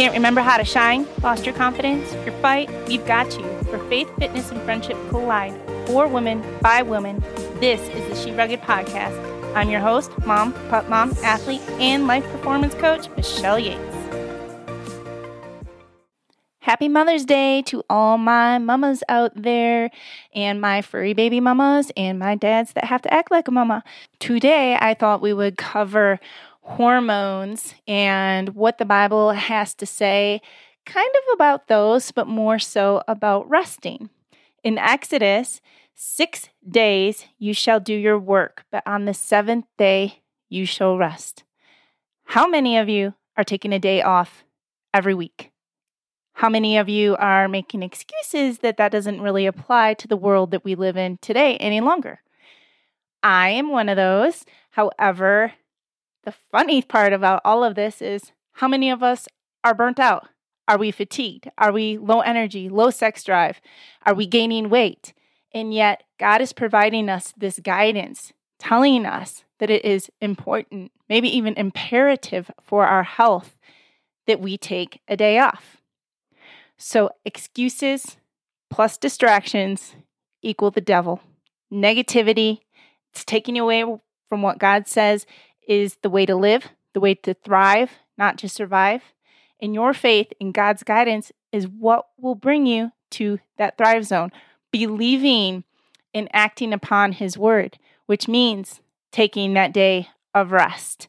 Can't remember how to shine? Lost your confidence? Your fight? We've got you. For faith, fitness, and friendship collide. For women, by women. This is the She Rugged Podcast. I'm your host, mom, pup mom, athlete, and life performance coach, Michelle Yates. Happy Mother's Day to all my mamas out there and my furry baby mamas and my dads that have to act like a mama. Today, I thought we would cover hormones and what the Bible has to say, kind of about those, but more so about resting. In Exodus, six days you shall do your work, but on the seventh day you shall rest. How many of you are taking a day off every week? How many of you are making excuses that that doesn't really apply to the world that we live in today any longer? I am one of those. However, the funny part about all of this is how many of us are burnt out? Are we fatigued? Are we low energy, low sex drive? Are we gaining weight? And yet, God is providing us this guidance, telling us that it is important, maybe even imperative for our health, that we take a day off. So, excuses plus distractions equal the devil. Negativity, it's taking you away from what God says is the way to live, the way to thrive, not to survive. And your faith in God's guidance is what will bring you to that thrive zone. Believing and acting upon His word, which means taking that day of rest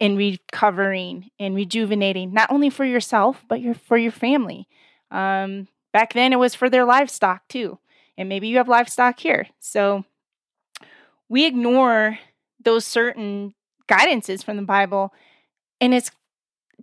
and recovering and rejuvenating, not only for yourself, but your, for your family. Um, back then, it was for their livestock too. And maybe you have livestock here. So we ignore those certain guidances from the Bible. And it's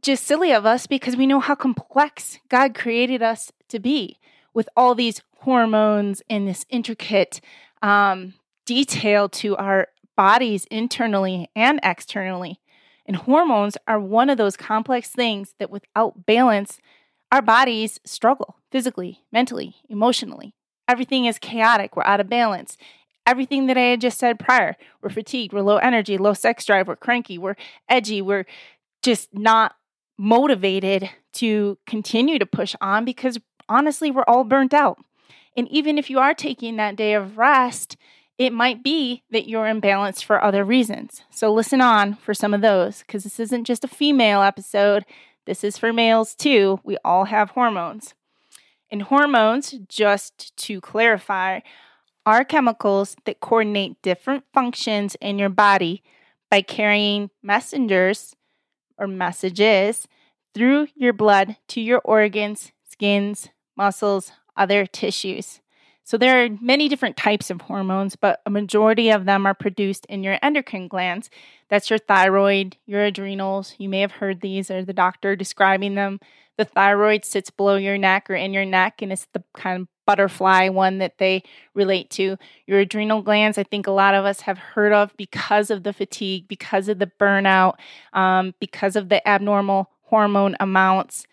just silly of us because we know how complex God created us to be with all these hormones and this intricate um, detail to our bodies internally and externally. And hormones are one of those complex things that without balance, our bodies struggle physically, mentally, emotionally. Everything is chaotic. We're out of balance everything that I had just said prior. We're fatigued, we're low energy, low sex drive, we're cranky, we're edgy, we're just not motivated to continue to push on because honestly, we're all burnt out. And even if you are taking that day of rest, it might be that you're imbalanced for other reasons. So listen on for some of those because this isn't just a female episode, this is for males too. We all have hormones. And hormones, just to clarify, are chemicals that coordinate different functions in your body by carrying messengers or messages through your blood to your organs, skins, muscles, other tissues. So there are many different types of hormones, but a majority of them are produced in your endocrine glands. That's your thyroid, your adrenals. You may have heard these or the doctor describing them. The thyroid sits below your neck or in your neck, and it's the kind of butterfly one that they relate to. Your adrenal glands, I think a lot of us have heard of because of the fatigue, because of the burnout, um, because of the abnormal hormone amounts.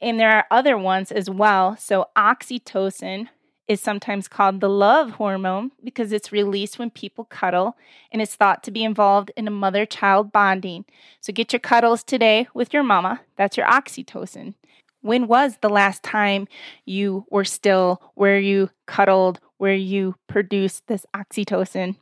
And there are other ones as well. So, oxytocin is sometimes called the love hormone because it's released when people cuddle and is thought to be involved in a mother child bonding. So, get your cuddles today with your mama. That's your oxytocin. When was the last time you were still, where you cuddled, where you produced this oxytocin?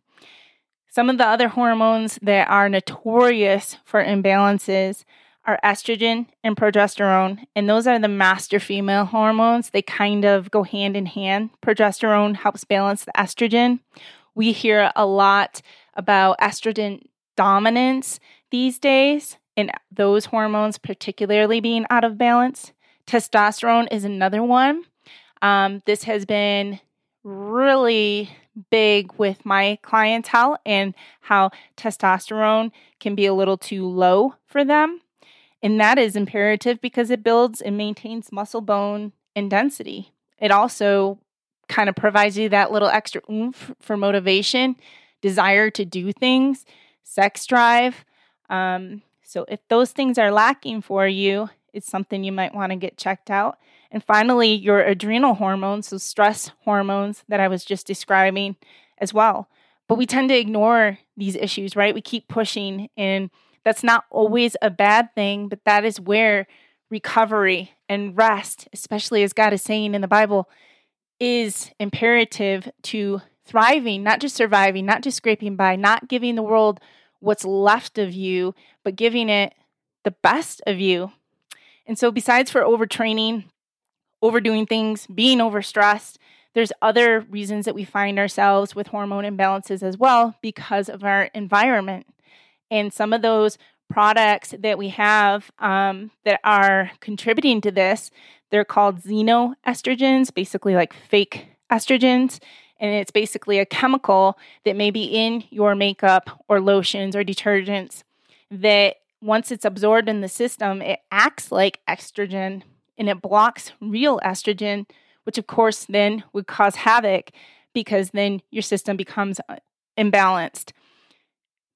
Some of the other hormones that are notorious for imbalances are estrogen and progesterone, and those are the master female hormones. They kind of go hand in hand. Progesterone helps balance the estrogen. We hear a lot about estrogen dominance these days, and those hormones particularly being out of balance. Testosterone is another one. Um, this has been really big with my clientele and how testosterone can be a little too low for them. And that is imperative because it builds and maintains muscle bone and density. It also kind of provides you that little extra oomph for motivation, desire to do things, sex drive. Um, so if those things are lacking for you, it's something you might want to get checked out. And finally, your adrenal hormones, so stress hormones that I was just describing as well. But we tend to ignore these issues, right? We keep pushing, and that's not mm-hmm. always a bad thing, but that is where recovery and rest, especially as God is saying in the Bible, is imperative to thriving, not just surviving, not just scraping by, not giving the world what's left of you, but giving it the best of you. And so, besides for overtraining, overdoing things, being overstressed, there's other reasons that we find ourselves with hormone imbalances as well because of our environment. And some of those products that we have um, that are contributing to this, they're called xenoestrogens, basically like fake estrogens. And it's basically a chemical that may be in your makeup or lotions or detergents that once it's absorbed in the system, it acts like estrogen and it blocks real estrogen, which of course then would cause havoc because then your system becomes uh, imbalanced.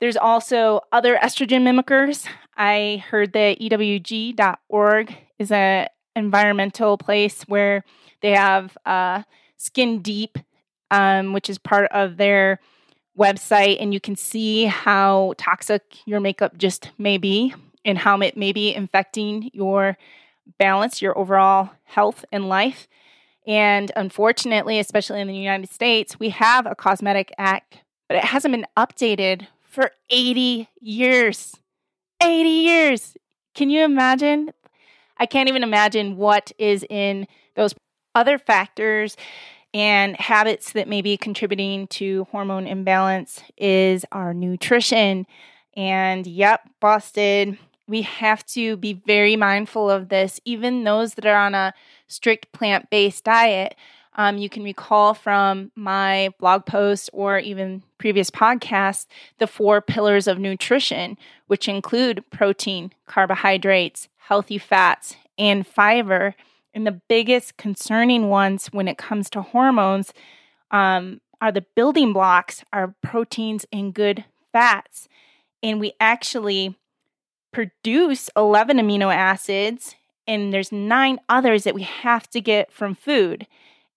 There's also other estrogen mimickers. I heard that EWG.org is an environmental place where they have uh, Skin Deep, um, which is part of their website, and you can see how toxic your makeup just may be and how it may be infecting your balance, your overall health and life. And unfortunately, especially in the United States, we have a cosmetic act, but it hasn't been updated for 80 years. 80 years. Can you imagine? I can't even imagine what is in those other factors and habits that may be contributing to hormone imbalance is our nutrition. And yep, busted we have to be very mindful of this, even those that are on a strict plant based diet. Um, you can recall from my blog post or even previous podcasts the four pillars of nutrition, which include protein, carbohydrates, healthy fats, and fiber. And the biggest concerning ones when it comes to hormones um, are the building blocks are proteins and good fats. And we actually produce 11 amino acids and there's nine others that we have to get from food.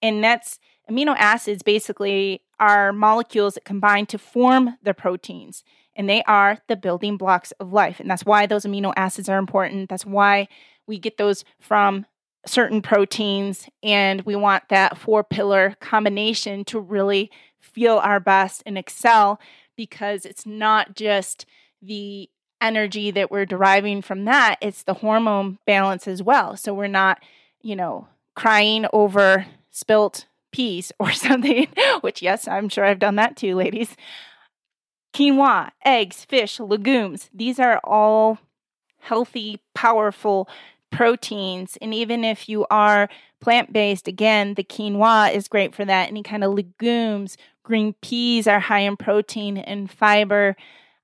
And that's amino acids basically are molecules that combine to form the proteins. And they are the building blocks of life. And that's why those amino acids are important. That's why we get those from certain proteins. And we want that four pillar combination to really feel our best and excel because it's not just the energy that we're deriving from that, it's the hormone balance as well. So we're not, you know, crying over spilt peas or something, which, yes, I'm sure I've done that too, ladies. Quinoa, eggs, fish, legumes, these are all healthy, powerful proteins. And even if you are plant based, again, the quinoa is great for that. Any kind of legumes, green peas are high in protein and fiber.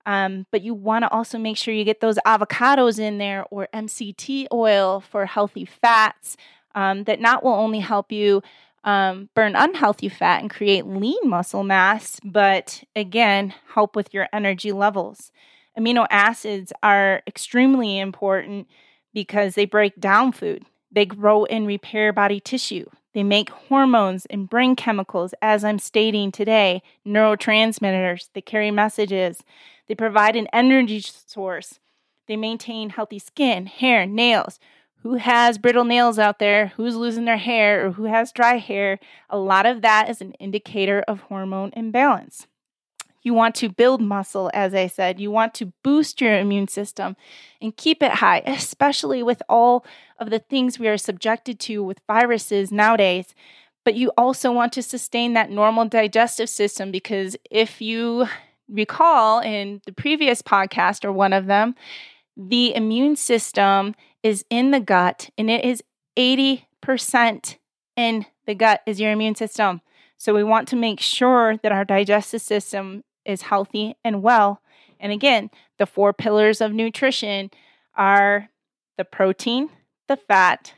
Um, but you want to also make sure you get those avocados in there or MCT oil for healthy fats um, that not will only help you um, burn unhealthy fat and create lean muscle mass, but again, help with your energy levels. Amino acids are extremely important because they break down food, they grow and repair body tissue. They make hormones and brain chemicals, as I'm stating today, neurotransmitters that carry messages. They provide an energy source. They maintain healthy skin, hair, nails. Who has brittle nails out there? Who's losing their hair or who has dry hair? A lot of that is an indicator of hormone imbalance. You want to build muscle, as I said. You want to boost your immune system and keep it high, especially with all of the things we are subjected to with viruses nowadays. But you also want to sustain that normal digestive system because if you recall in the previous podcast or one of them, the immune system is in the gut and it is 80% in the gut is your immune system. So we want to make sure that our digestive system is healthy and well. And again, the four pillars of nutrition are the protein, the fat,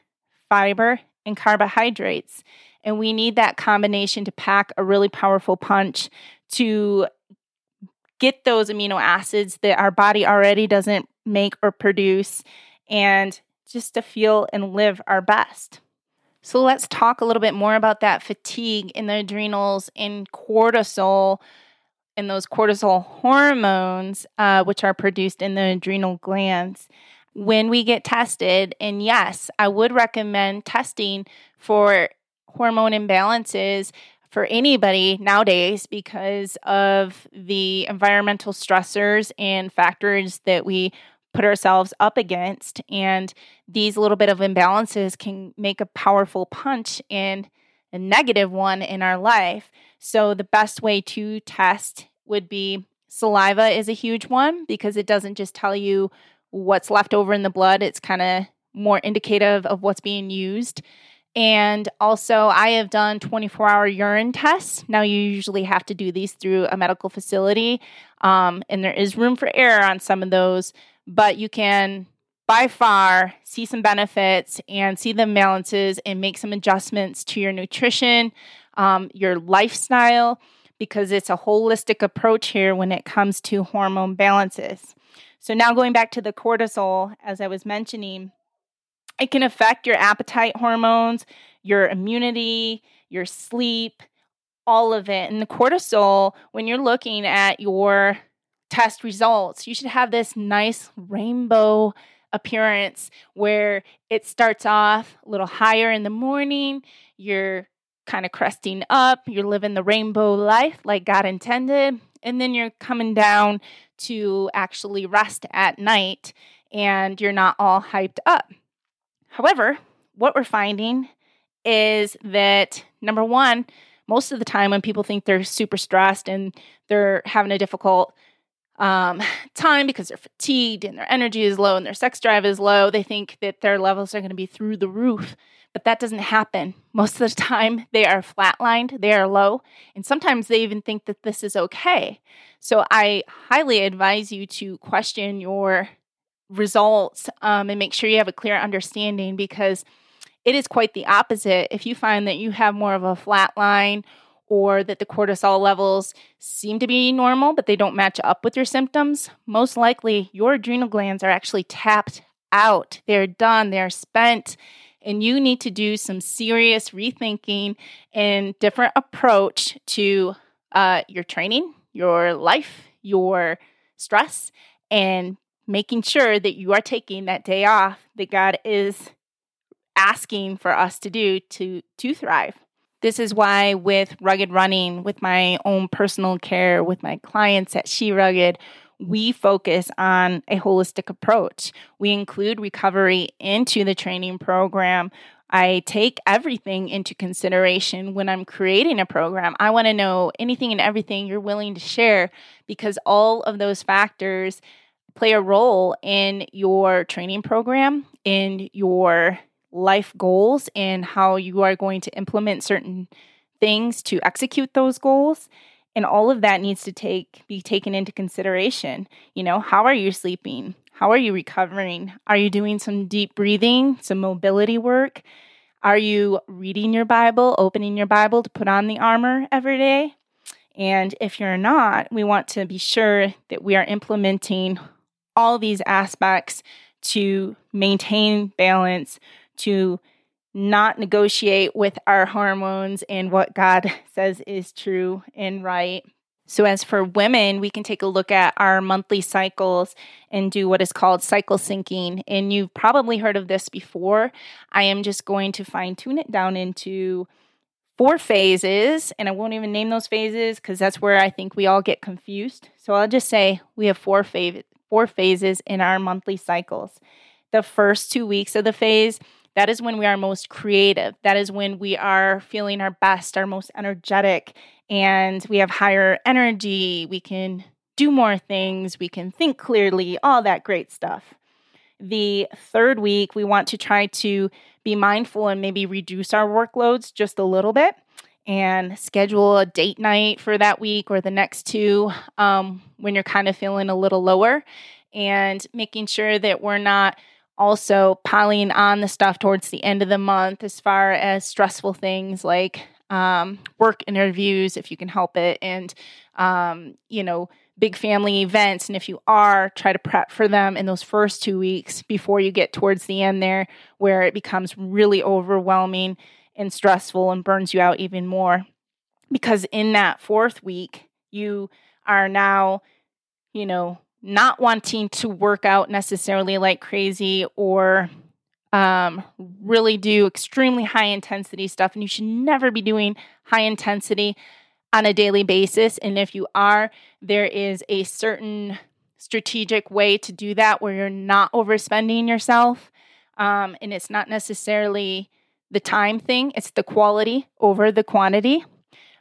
fiber, and carbohydrates. And we need that combination to pack a really powerful punch to get those amino acids that our body already doesn't make or produce and just to feel and live our best. So let's talk a little bit more about that fatigue in the adrenals and cortisol and those cortisol hormones, uh, which are produced in the adrenal glands. when we get tested. And yes, I would recommend testing for hormone imbalances for anybody nowadays because of the environmental stressors and factors that we put ourselves up against and these little bit of imbalances can make a powerful punch and a negative one in our life. So the best way to test would be saliva is a huge one because it doesn't just tell you what's left over in the blood. It's kind of more indicative of what's being used. And also, I have done 24 hour urine tests. Now, you usually have to do these through a medical facility, um, and there is room for error on some of those, but you can by far see some benefits and see the imbalances and make some adjustments to your nutrition, um, your lifestyle, because it's a holistic approach here when it comes to hormone balances. So, now going back to the cortisol, as I was mentioning, it can affect your appetite hormones, your immunity, your sleep, all of it. And the cortisol, when you're looking at your test results, you should have this nice rainbow appearance where it starts off a little higher in the morning, you're kind of cresting up, you're living the rainbow life like God intended, and then you're coming down to actually rest at night and you're not all hyped up. However, what we're finding is that number one, most of the time when people think they're super stressed and they're having a difficult um, time because they're fatigued and their energy is low and their sex drive is low, they think that their levels are going to be through the roof. But that doesn't happen. Most of the time, they are flatlined, they are low, and sometimes they even think that this is okay. So I highly advise you to question your results um, and make sure you have a clear understanding because it is quite the opposite. If you find that you have more of a flat line or that the cortisol levels seem to be normal, but they don't match up with your symptoms, most likely your adrenal glands are actually tapped out. They're done, they're spent, and you need to do some serious rethinking and different approach to uh, your training, your life, your stress, and making sure that you are taking that day off that God is asking for us to do to to thrive. This is why with rugged running, with my own personal care, with my clients at She Rugged, we focus on a holistic approach. We include recovery into the training program. I take everything into consideration when I'm creating a program. I want to know anything and everything you're willing to share because all of those factors play a role in your training program, in your life goals, and how you are going to implement certain things to execute those goals. And all of that needs to take be taken into consideration. You know, how are you sleeping? How are you recovering? Are you doing some deep breathing, some mobility work? Are you reading your Bible, opening your Bible to put on the armor every day? And if you're not, we want to be sure that we are implementing all these aspects to maintain balance, to not negotiate with our hormones and what God says is true and right. So, as for women, we can take a look at our monthly cycles and do what is called cycle syncing. And you've probably heard of this before. I am just going to fine tune it down into four phases, and I won't even name those phases because that's where I think we all get confused. So, I'll just say we have four phases four phases in our monthly cycles. The first two weeks of the phase, that is when we are most creative. That is when we are feeling our best, our most energetic, and we have higher energy. We can do more things, we can think clearly, all that great stuff. The third week, we want to try to be mindful and maybe reduce our workloads just a little bit and schedule a date night for that week or the next two um, when you're kind of feeling a little lower and making sure that we're not also piling on the stuff towards the end of the month as far as stressful things like um, work interviews if you can help it and um, you know big family events and if you are try to prep for them in those first two weeks before you get towards the end there where it becomes really overwhelming and stressful and burns you out even more. Because in that fourth week, you are now, you know, not wanting to work out necessarily like crazy or um, really do extremely high intensity stuff. And you should never be doing high intensity on a daily basis. And if you are, there is a certain strategic way to do that where you're not overspending yourself. Um, and it's not necessarily the time thing, it's the quality over the quantity.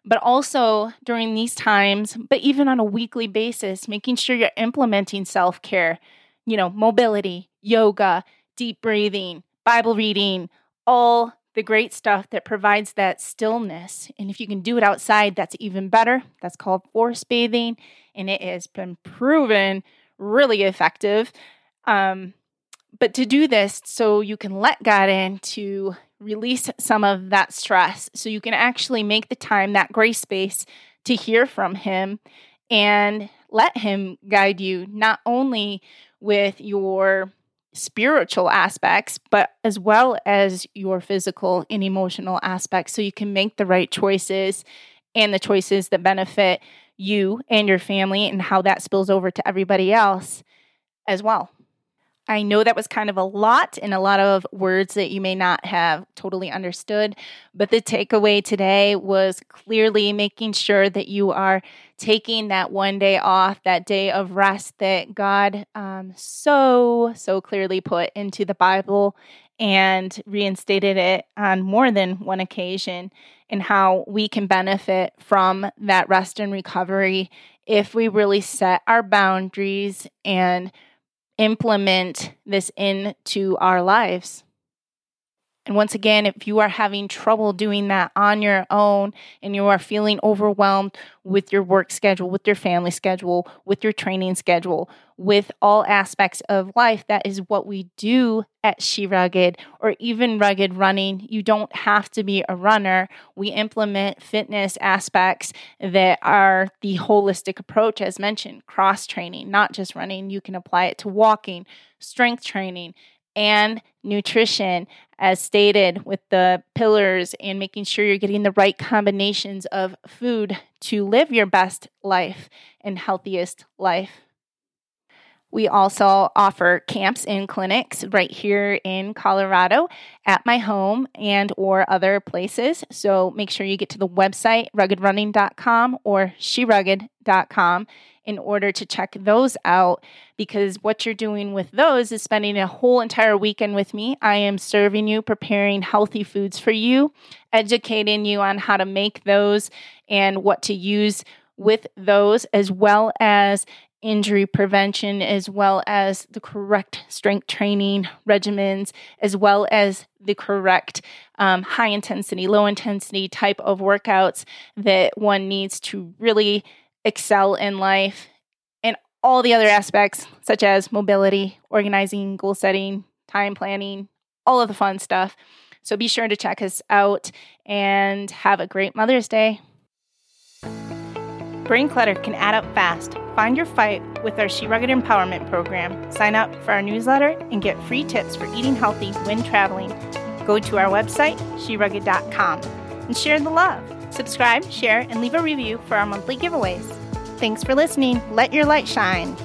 But also during these times, but even on a weekly basis, making sure you're implementing self care, you know, mobility, yoga, deep breathing, Bible reading, all the great stuff that provides that stillness. And if you can do it outside, that's even better. That's called force bathing, and it has been proven really effective. Um, but to do this, so you can let God in to release some of that stress, so you can actually make the time, that grace space to hear from Him and let Him guide you, not only with your spiritual aspects, but as well as your physical and emotional aspects. So you can make the right choices and the choices that benefit you and your family and how that spills over to everybody else as well. I know that was kind of a lot and a lot of words that you may not have totally understood, but the takeaway today was clearly making sure that you are taking that one day off, that day of rest that God um, so, so clearly put into the Bible and reinstated it on more than one occasion, and how we can benefit from that rest and recovery if we really set our boundaries and implement this into our lives. And once again, if you are having trouble doing that on your own and you are feeling overwhelmed with your work schedule, with your family schedule, with your training schedule, with all aspects of life, that is what we do at She Rugged or even Rugged Running. You don't have to be a runner. We implement fitness aspects that are the holistic approach, as mentioned, cross training, not just running. You can apply it to walking, strength training, and nutrition, as stated with the pillars, and making sure you're getting the right combinations of food to live your best life and healthiest life. We also offer camps and clinics right here in Colorado at my home and or other places. So make sure you get to the website ruggedrunning.com or sherugged.com in order to check those out because what you're doing with those is spending a whole entire weekend with me. I am serving you, preparing healthy foods for you, educating you on how to make those and what to use with those, as well as injury prevention, as well as the correct strength training regimens, as well as the correct um, high intensity, low intensity type of workouts that one needs to really excel in life, and all the other aspects, such as mobility, organizing, goal setting, time planning, all of the fun stuff. So be sure to check us out and have a great Mother's Day. Brain clutter can add up fast. Find your fight with our She Rugged Empowerment Program. Sign up for our newsletter and get free tips for eating healthy when traveling. Go to our website, sherugged.com, and share the love. Subscribe, share, and leave a review for our monthly giveaways. Thanks for listening. Let your light shine.